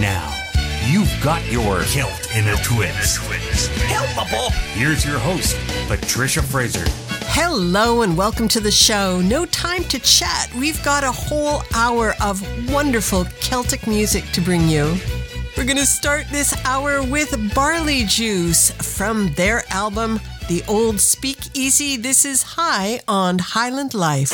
Now, you've got your kilt in a twist. Helpable. Here's your host, Patricia Fraser. Hello and welcome to the show. No time to chat. We've got a whole hour of wonderful Celtic music to bring you. We're going to start this hour with Barley Juice from their album, The Old Speakeasy. This is High on Highland Life.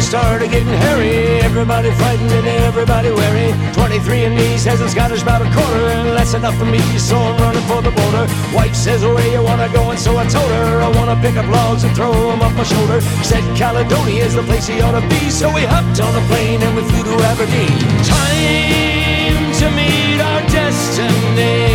It started getting hairy. Everybody frightened and everybody wary. 23andMe says it's Scottish about a quarter, and that's enough for me, so I'm running for the border. Wife says, oh, where you wanna go? And so I told her, I wanna pick up logs and throw them off my shoulder. Said Caledonia is the place he ought to be, so we hopped on a plane and we flew to Aberdeen. Time to meet our destiny.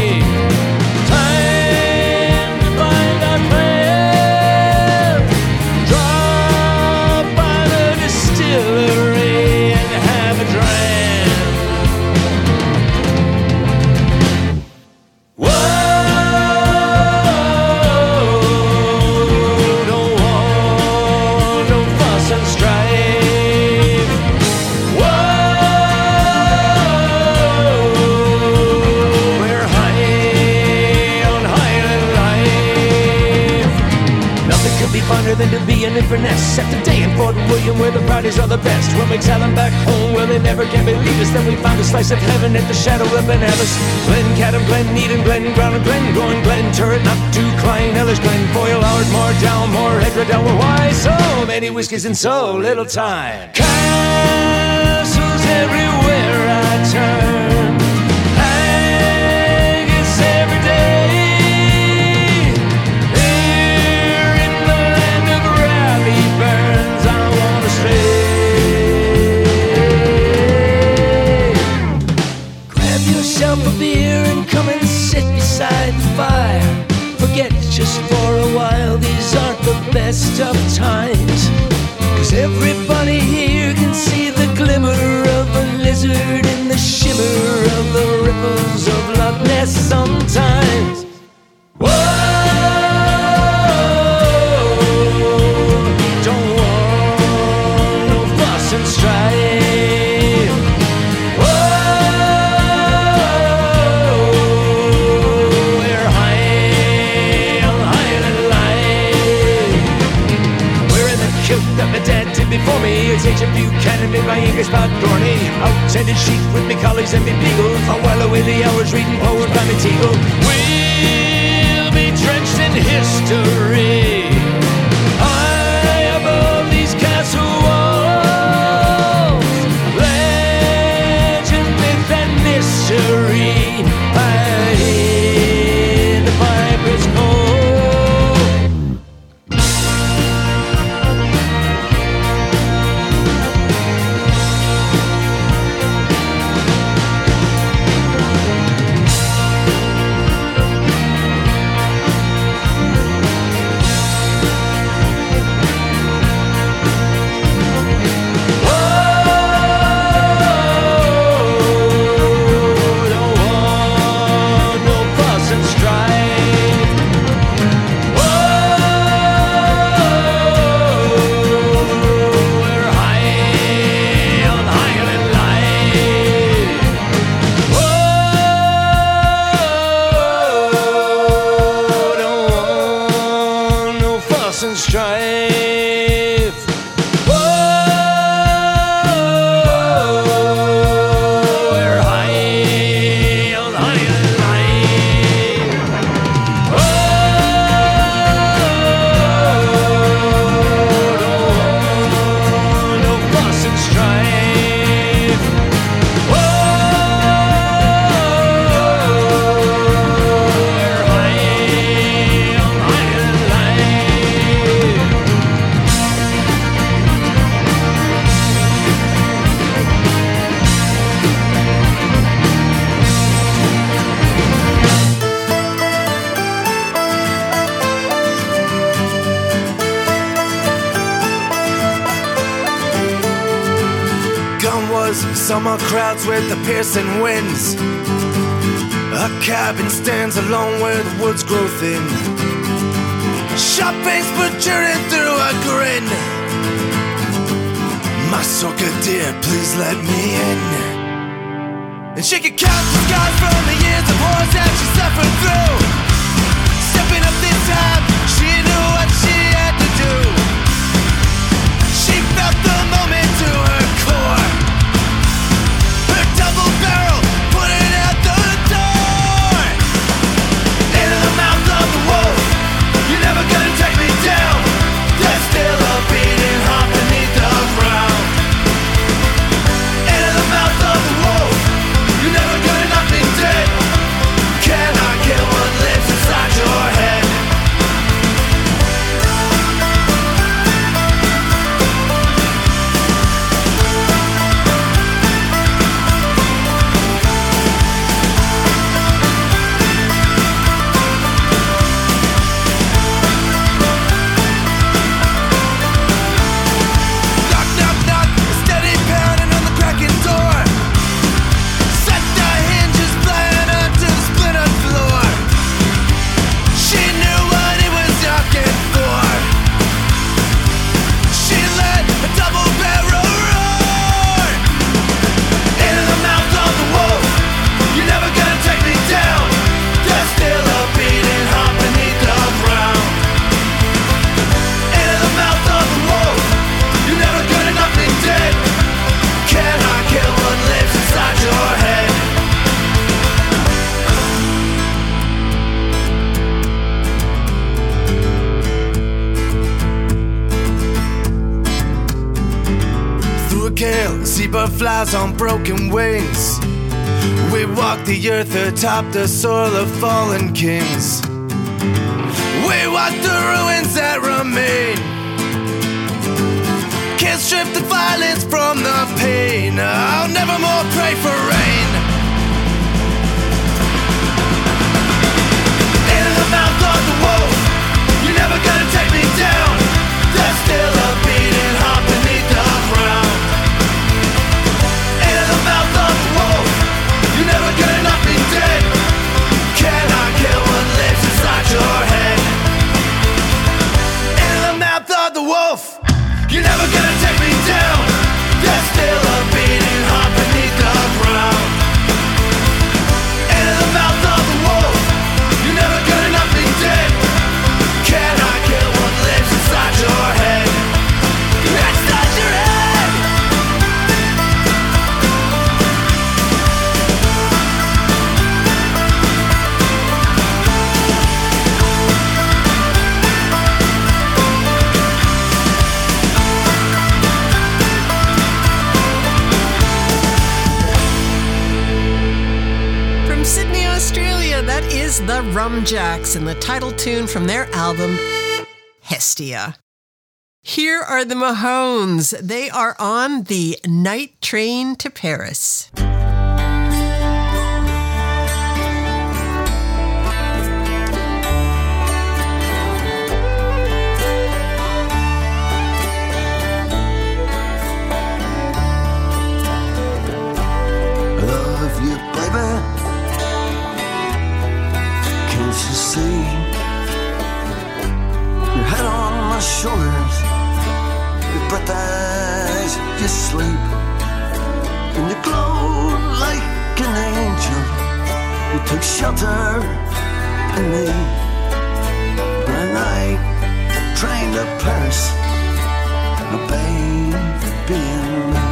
An. Set the day in Fort William where the Fridays are the best. When we tell them back home where they never can believe us, then we found a slice of heaven at the shadow of Ben Nevis. Glen Cadam, Glen Needham, Glen Brown, Glen Gorn, Glen Turret, not to Clyne, Ellis, Glen Foyle, Howard, Moore, Dalmore, Hegra, Well, Why so many whiskies in so little time? Castles everywhere I turn. Beside the fire. Forget just for a while, these aren't the best of times. Cause everybody here can see the glimmer of a lizard in the shimmer of the ripples of Loch Ness sometimes. Agent Buchanan made my English spot thorny. Outsended sheep with me colleagues and me beagles. I while away the hours reading poems by me Teagle. We'll be drenched in history. broken wings. We walk the earth atop the soil of fallen kings. We walk the ruins that remain. Can't strip the violence from the pain. I'll never more. from their album Hestia. Here are the Mahones. They are on the night train to Paris. shoulders. But as you sleep. And you glow like an angel You take shelter in me. The night train to Paris A baby in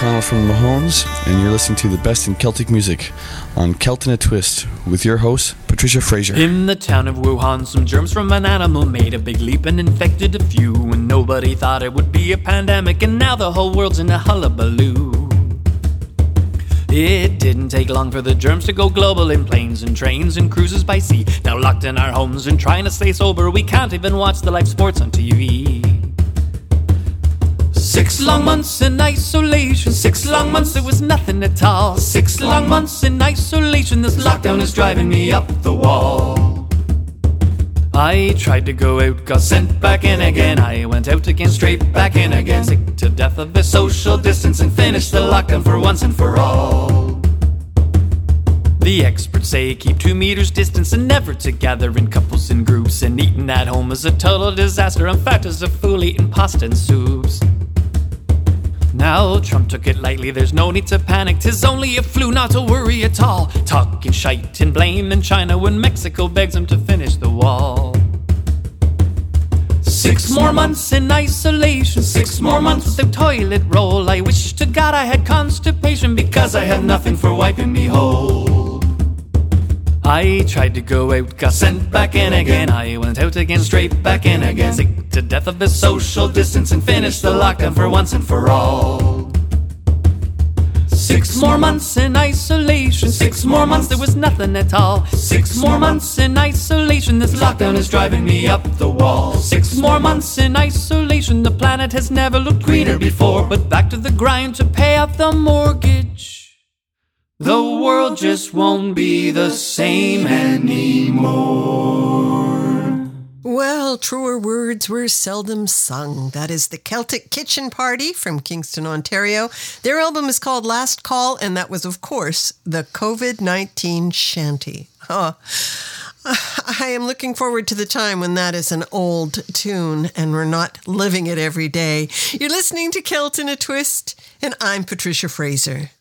McConnell from Mahones, and you're listening to the best in Celtic music on Celt in a Twist with your host, Patricia Fraser. In the town of Wuhan, some germs from an animal made a big leap and infected a few. And nobody thought it would be a pandemic, and now the whole world's in a hullabaloo. It didn't take long for the germs to go global in planes and trains and cruises by sea. Now locked in our homes and trying to stay sober, we can't even watch the live sports on TV. Six long months in isolation, six long months it was nothing at all. Six long months in isolation, this lockdown is driving me up the wall. I tried to go out, got sent back in again. I went out again, straight back in again. Sick to death of the social distance and finished the lockdown for once and for all. The experts say keep two meters distance and never to gather in couples and groups. And eating at home is a total disaster. I'm fat as a fool eating pasta and soups. Now Trump took it lightly, there's no need to panic. Tis only a flu, not to worry at all. Talking shite and blame blaming China when Mexico begs him to finish the wall. Six more months in isolation, six more months without toilet roll. I wish to God I had constipation because I had nothing for wiping me whole. I tried to go out, got sent back in again. I went out again, straight back in again. Sick to death of the social distance and finished the lockdown for once and for all. Six more months in isolation, six more months there was nothing at all. Six more months in isolation, this lockdown is driving me up the wall. Six more months in isolation, the planet has never looked greener before. But back to the grind to pay off the mortgage. The world just won't be the same anymore. Well, truer words were seldom sung. That is the Celtic Kitchen Party from Kingston, Ontario. Their album is called Last Call, and that was, of course, the COVID 19 shanty. Oh, I am looking forward to the time when that is an old tune and we're not living it every day. You're listening to Celt in a Twist, and I'm Patricia Fraser.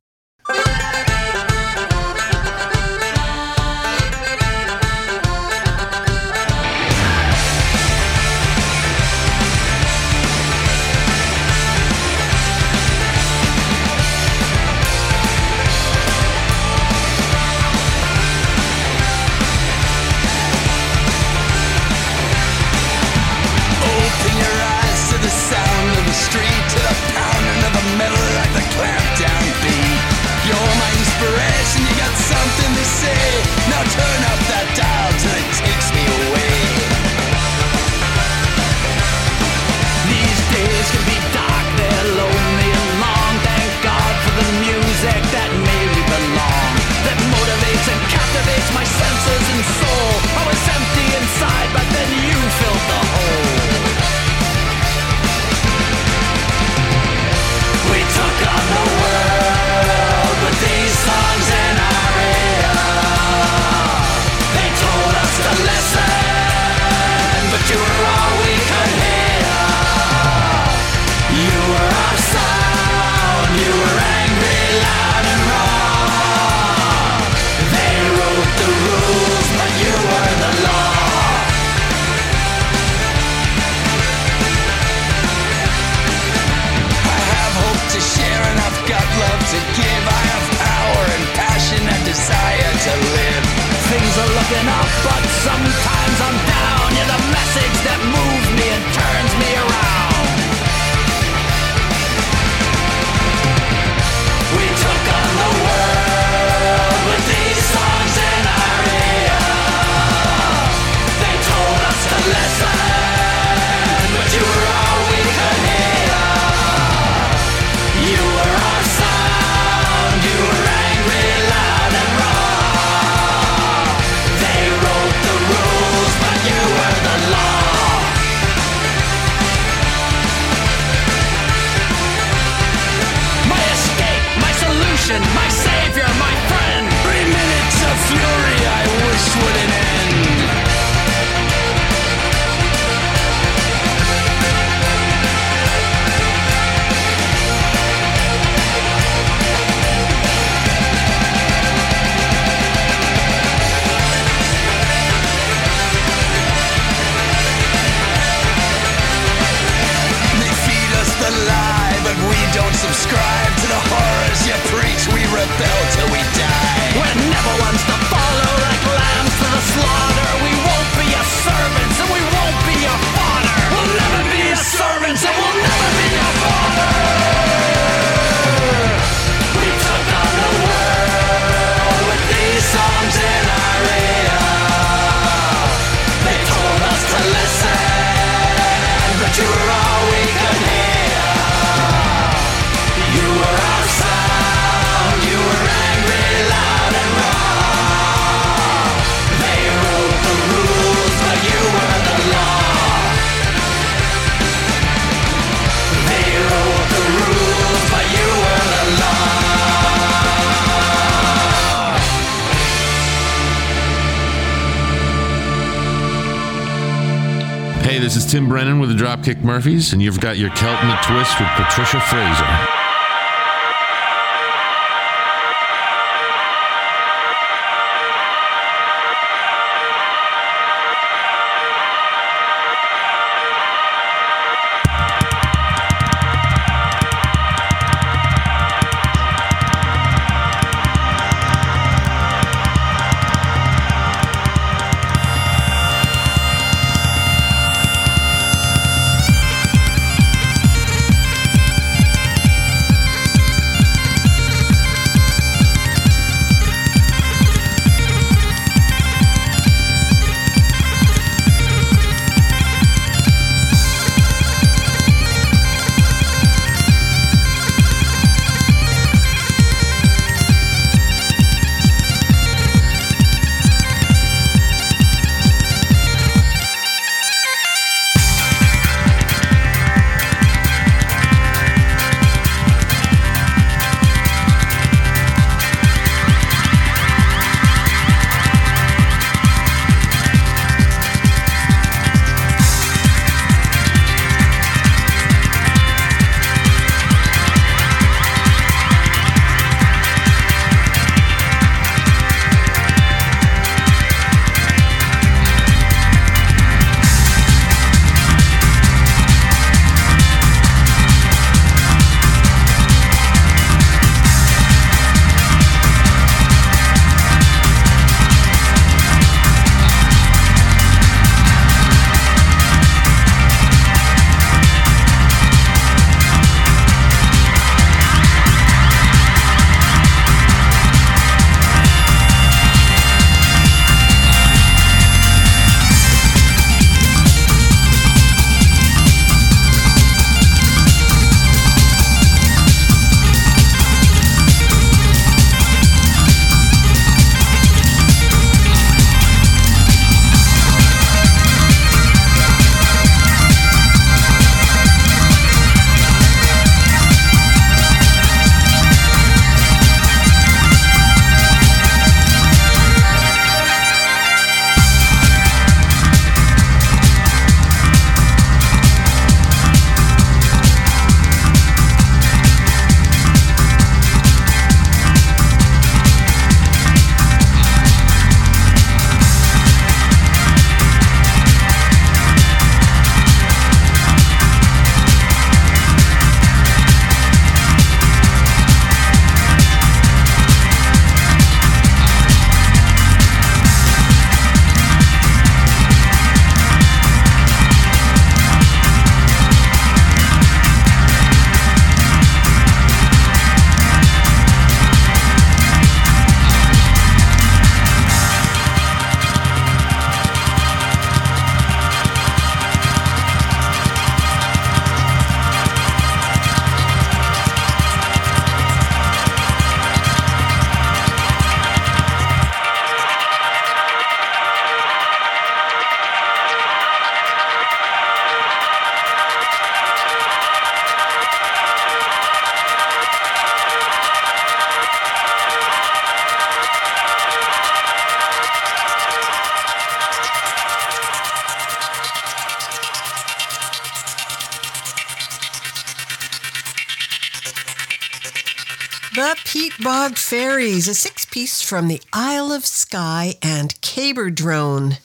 This is Tim Brennan with the Dropkick Murphys, and you've got your Celt in a Twist with Patricia Fraser. Peat Bog Faeries, a six piece from the Isle of Skye and Caber Drone.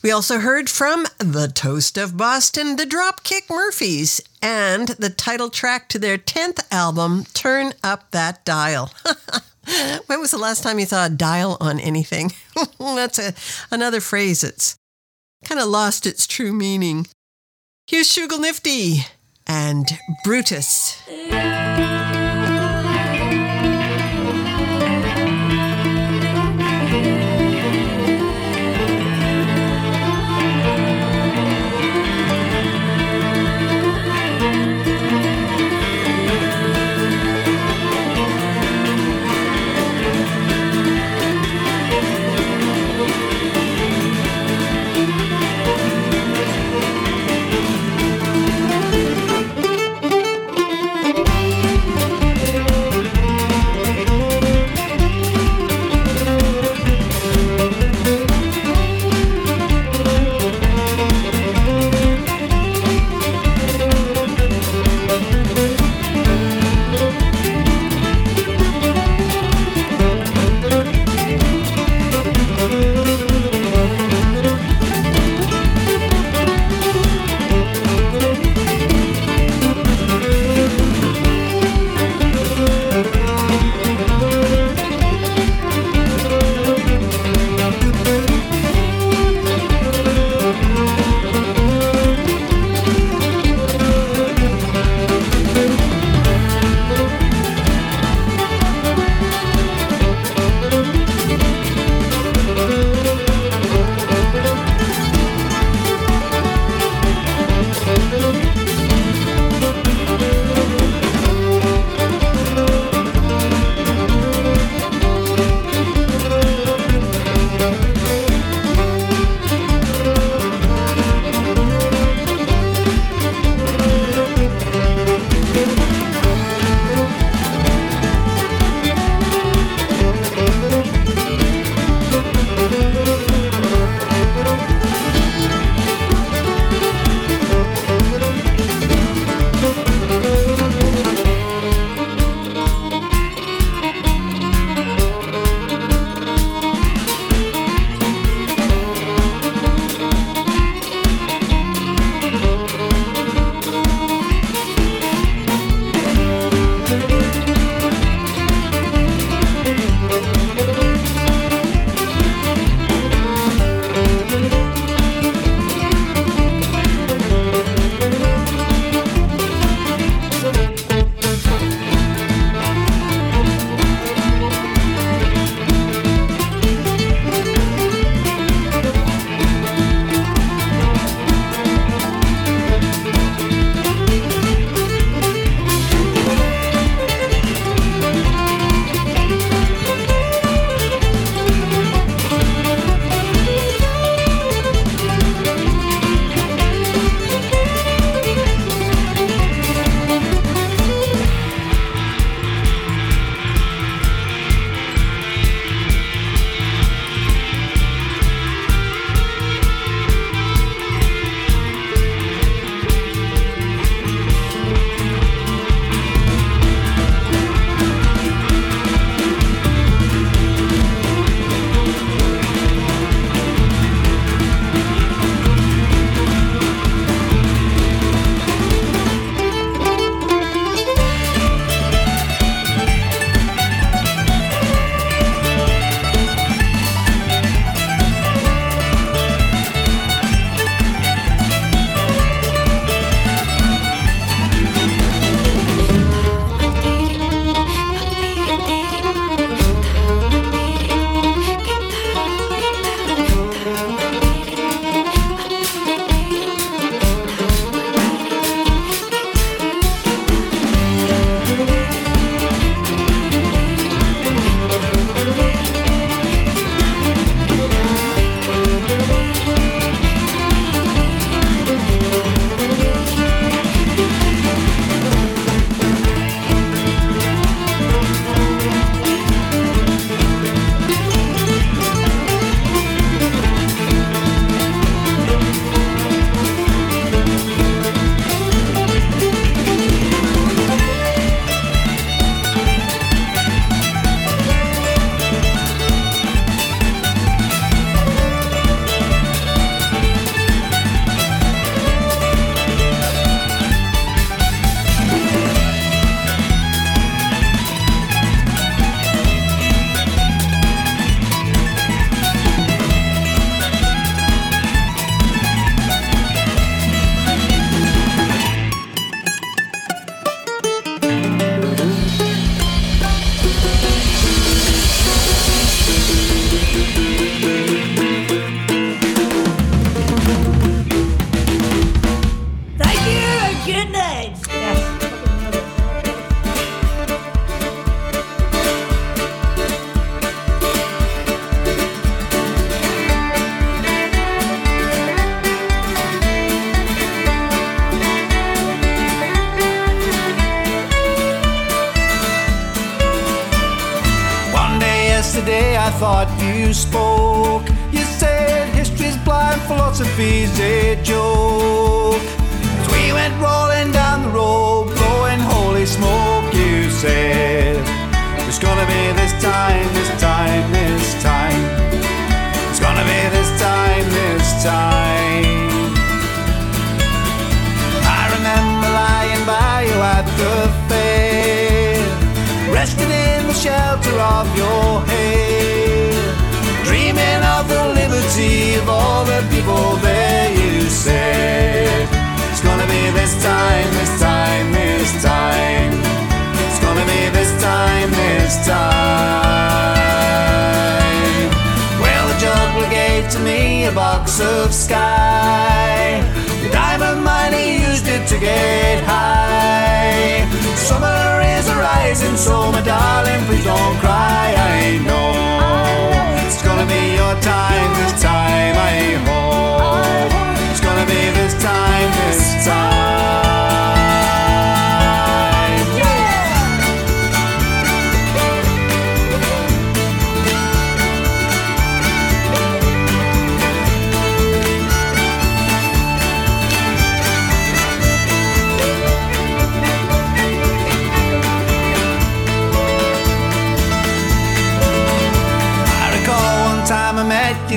We also heard from The Toast of Boston, the Dropkick Murphys, and the title track to their 10th album, Turn Up That Dial. when was the last time you saw a dial on anything? That's a, another phrase that's kind of lost its true meaning. Here's Shugal Nifty and Brutus.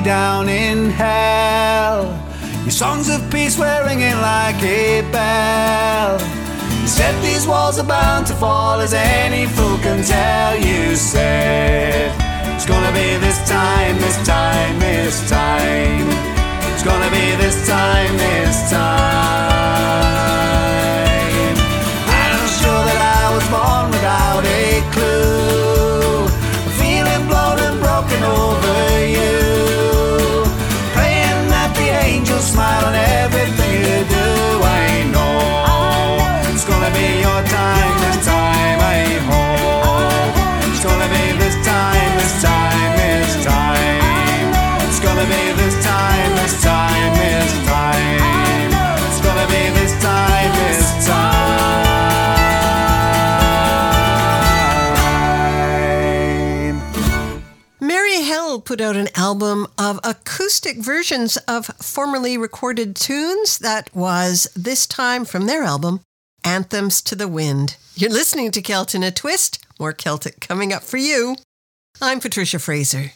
down in hell. Your songs of peace were ringing like a bell. You said these walls are bound to fall, as any fool can tell. You said it's gonna be this time, this time, this time. It's gonna be this time, this time. out an album of acoustic versions of formerly recorded tunes. That was this time from their album, Anthems to the Wind. You're listening to Celt in a Twist. More Celtic coming up for you. I'm Patricia Fraser.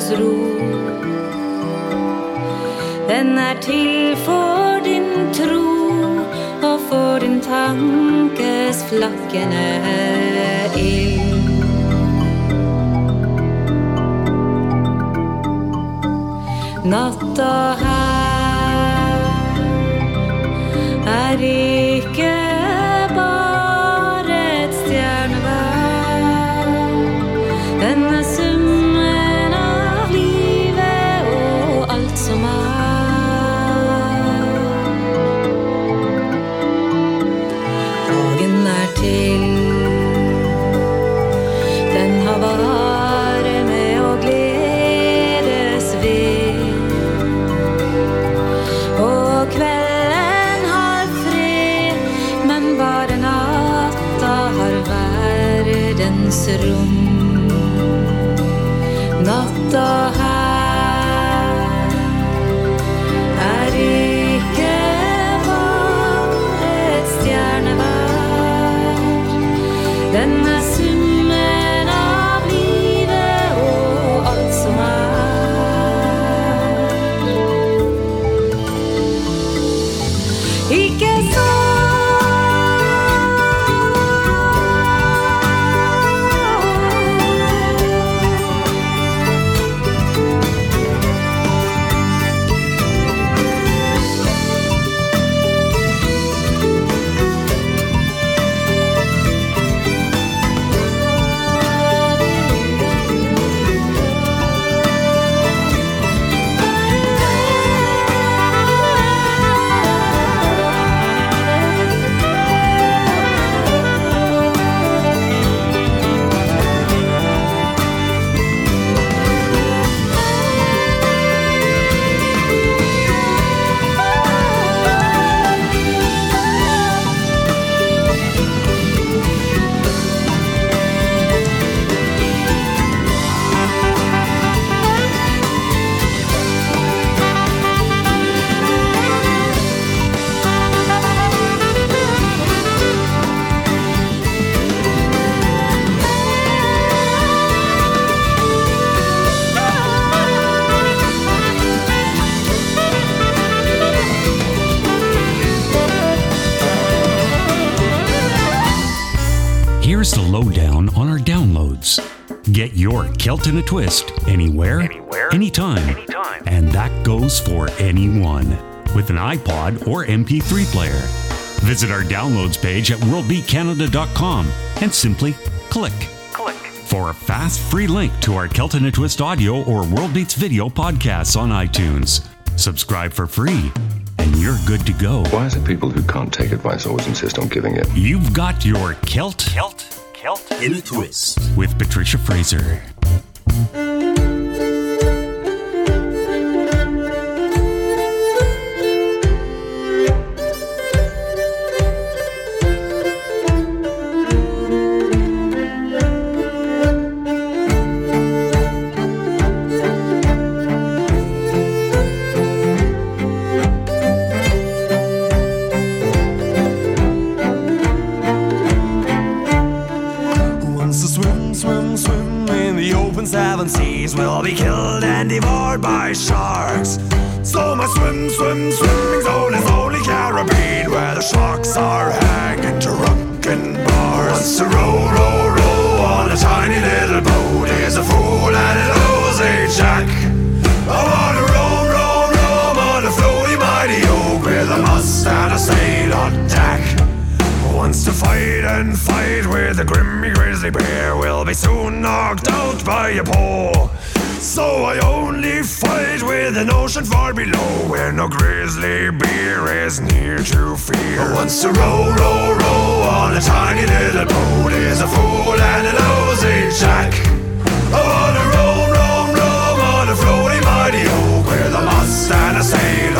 nattens ro. Den er til for din tro og for din tankes flakkende ild. Natta her 떠 in a Twist anywhere, anytime, and that goes for anyone with an iPod or MP3 player. Visit our downloads page at worldbeatcanada.com and simply click. Click. For a fast, free link to our Celt in a Twist audio or World Beats video podcasts on iTunes. Subscribe for free, and you're good to go. Why is it people who can't take advice always insist on giving it? You've got your Celt, Celt, Celt In a twist. with Patricia Fraser. Who open seven seas will be killed and devoured by sharks. So my swim, swim, swimming zone is only Caribbean, where the sharks are hanging drunk in bars. Wants to row, row, row on a tiny little boat is a fool and it owes jack. I wanna roam, roam, roam on a floaty mighty oak with a mast and a sail on deck. Wants to fight and fight with a grimmy grizzly bear will be soon knocked out by a paw. So I only fight with an ocean far below where no grizzly bear is near to fear. Who wants to row, row, row on a tiny little boat is a fool and a nosy jack. I wanna roam, roam, roam on a floaty mighty oak with a mast and a sail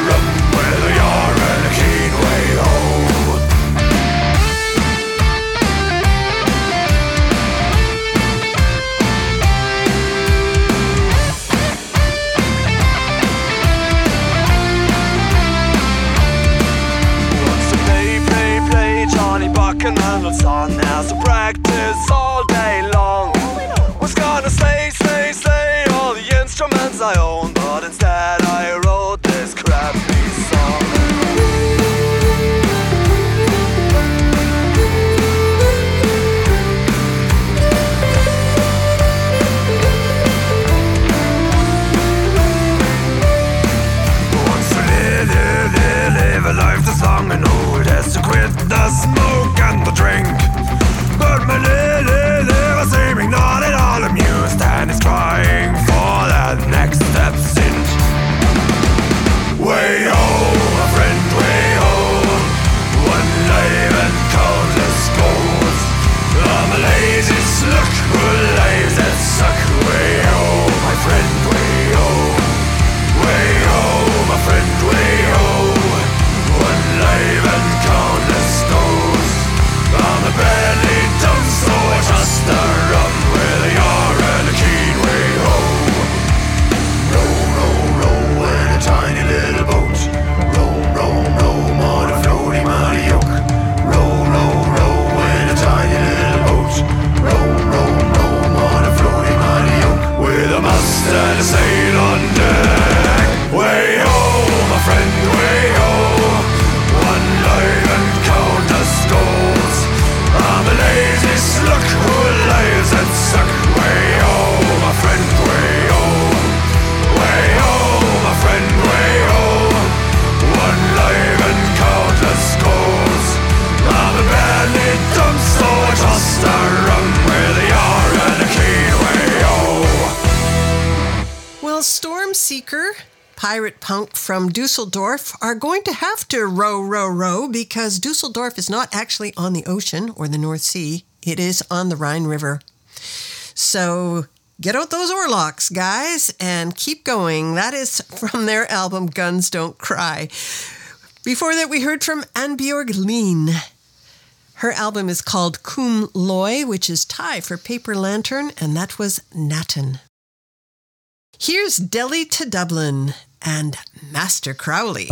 just practice all from Dusseldorf are going to have to row, row, row because Dusseldorf is not actually on the ocean or the North Sea. It is on the Rhine River. So get out those oarlocks, guys, and keep going. That is from their album Guns Don't Cry. Before that, we heard from Anbjørg Lien. Her album is called *Khoom Loy, which is Thai for paper lantern, and that was *Natten*. Here's Delhi to Dublin, and Master Crowley.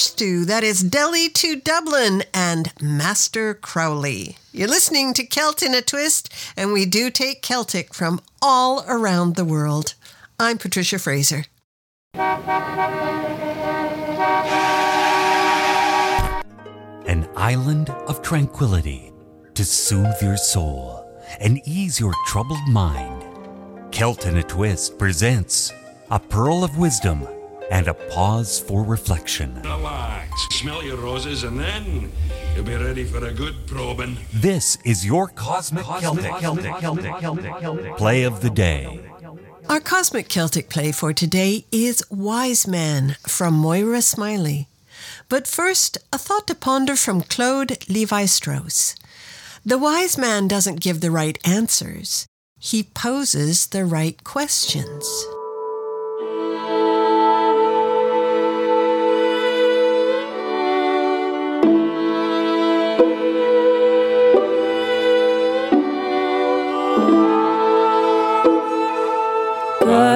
Irish stew. That is Delhi to Dublin and Master Crowley. You're listening to Celt in a Twist, and we do take Celtic from all around the world. I'm Patricia Fraser. An island of tranquility to soothe your soul and ease your troubled mind. Celt in a Twist presents a pearl of wisdom and a pause for reflection. Relax, smell your roses, and then you'll be ready for a good probing. This is your Cosmic, Celtic, Celtic, Celtic, Celtic, Celtic play of the day. Our Cosmic Celtic play for today is Wise Man from Moira Smiley. But first, a thought to ponder from Claude Levi Strauss. The wise man doesn't give the right answers, he poses the right questions.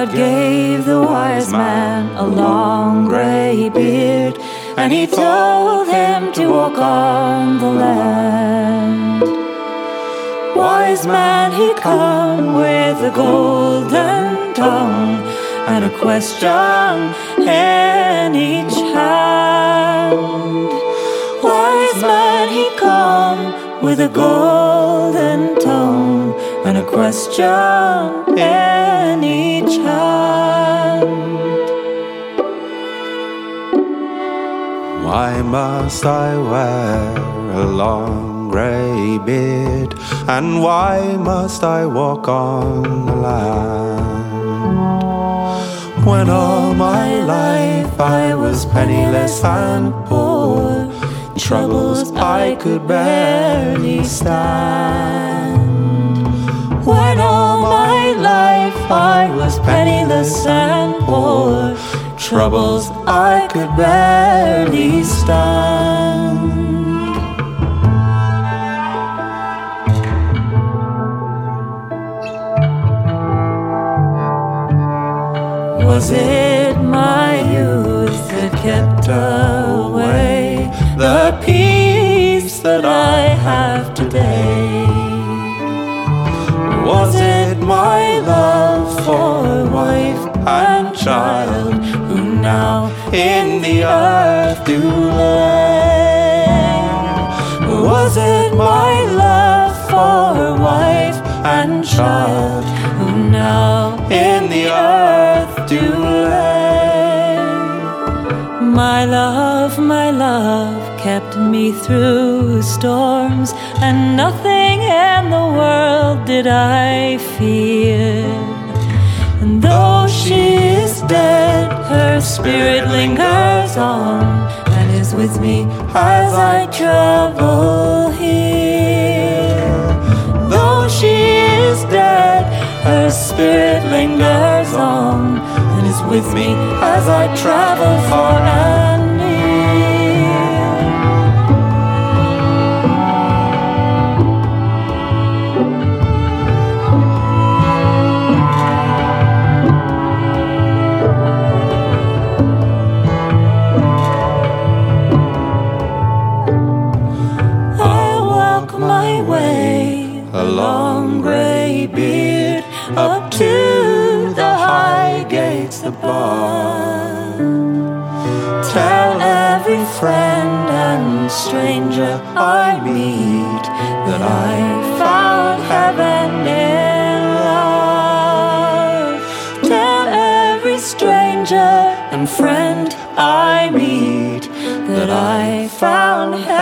God gave the wise man a long gray beard, and he told him to walk on the land. Wise man, he come with a golden tongue and a question in each hand. Wise man, he come with a golden tongue question any child. Why must I wear a long grey beard? And why must I walk on the land? When all my life I was penniless and poor, troubles I could barely stand. Life I was penniless and poor, troubles I could barely stand. Was it my youth that kept away and child who now in the earth do lay? Was it my love for wife and child who now in the earth do lay? My love, my love kept me through storms, and nothing in the world did I fear. She is dead, her spirit lingers on and is with me as I travel here. Though she is dead, her spirit lingers on and is with me as I travel far and friend and stranger I meet that I found heaven in love. Tell every stranger and friend I meet that I found heaven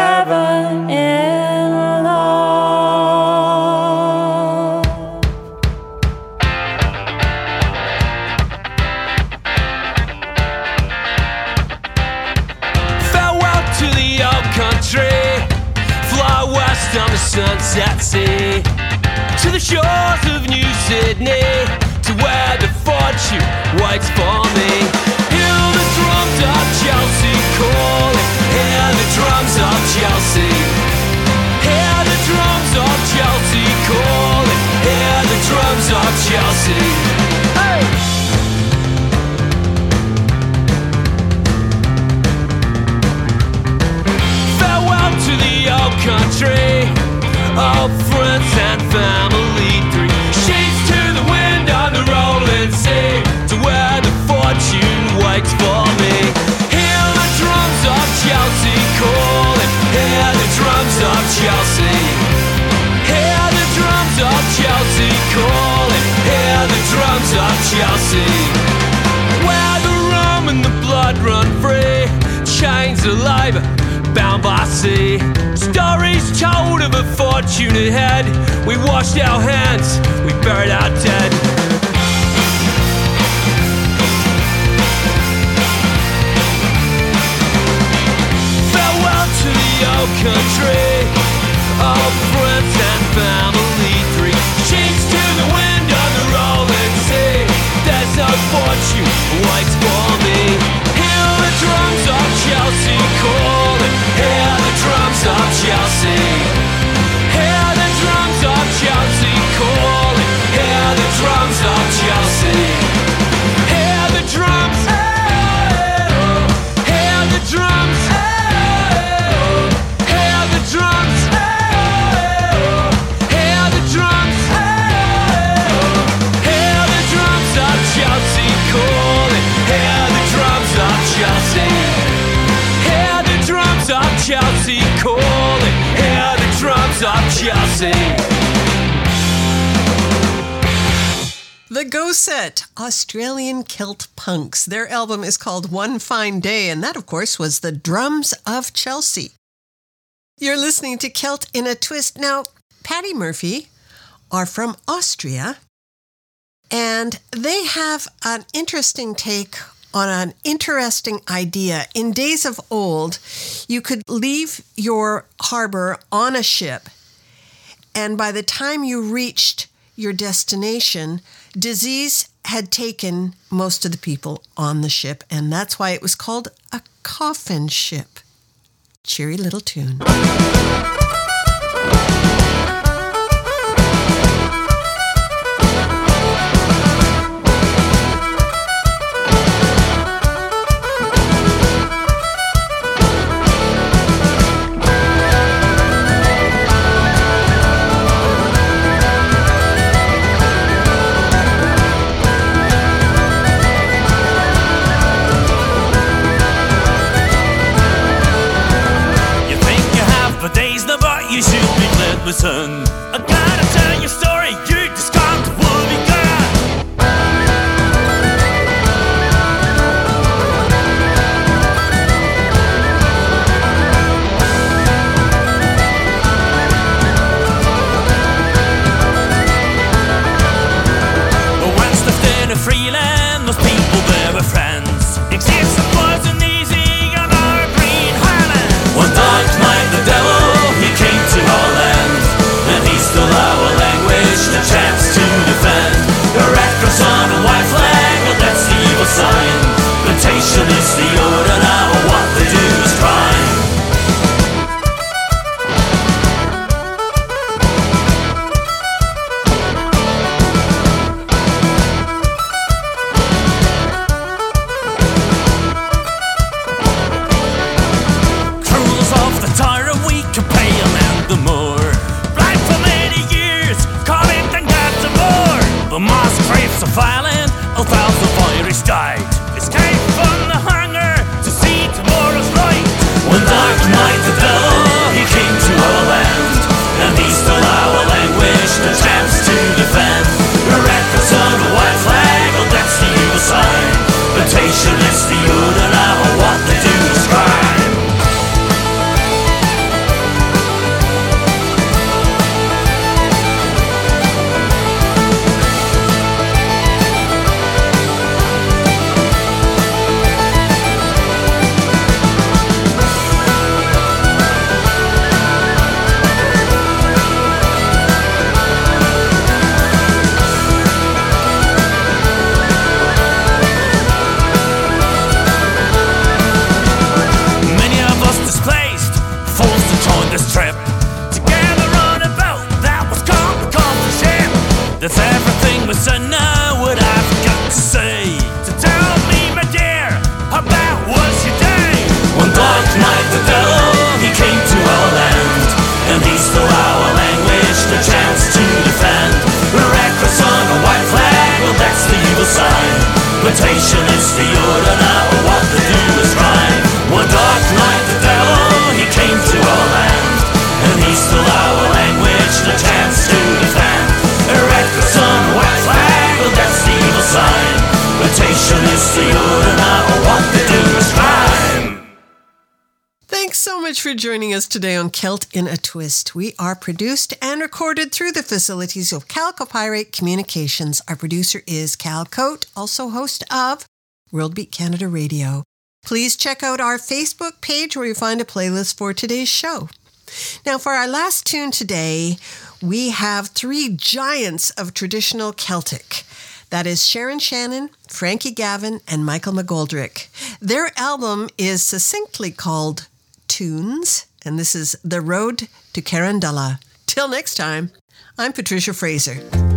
fortune ahead. We washed our hands, we buried our dead. your country All friends and family Three cheeks to the wind on the rolling sea There's no fortune waits for me Hear the drums of Chelsea Set Australian Kilt Punks. Their album is called One Fine Day, and that, of course, was The Drums of Chelsea. You're listening to Celt in a Twist. Now, Paddy Murphy are from Austria, and they have an interesting take on an interesting idea. In days of old, you could leave your harbor on a ship, and by the time you reached your destination, Disease had taken most of the people on the ship, and that's why it was called a coffin ship. Cheery little tune. mısın? sign much for joining us today on Celt in a Twist. We are produced and recorded through the facilities of Calcopyrate Communications. Our producer is Cal Coate, also host of World Beat Canada Radio. Please check out our Facebook page where you find a playlist for today's show. Now, for our last tune today, we have three giants of traditional Celtic. That is Sharon Shannon, Frankie Gavin, and Michael McGoldrick. Their album is succinctly called Tunes, and this is The Road to Carandella. Till next time, I'm Patricia Fraser.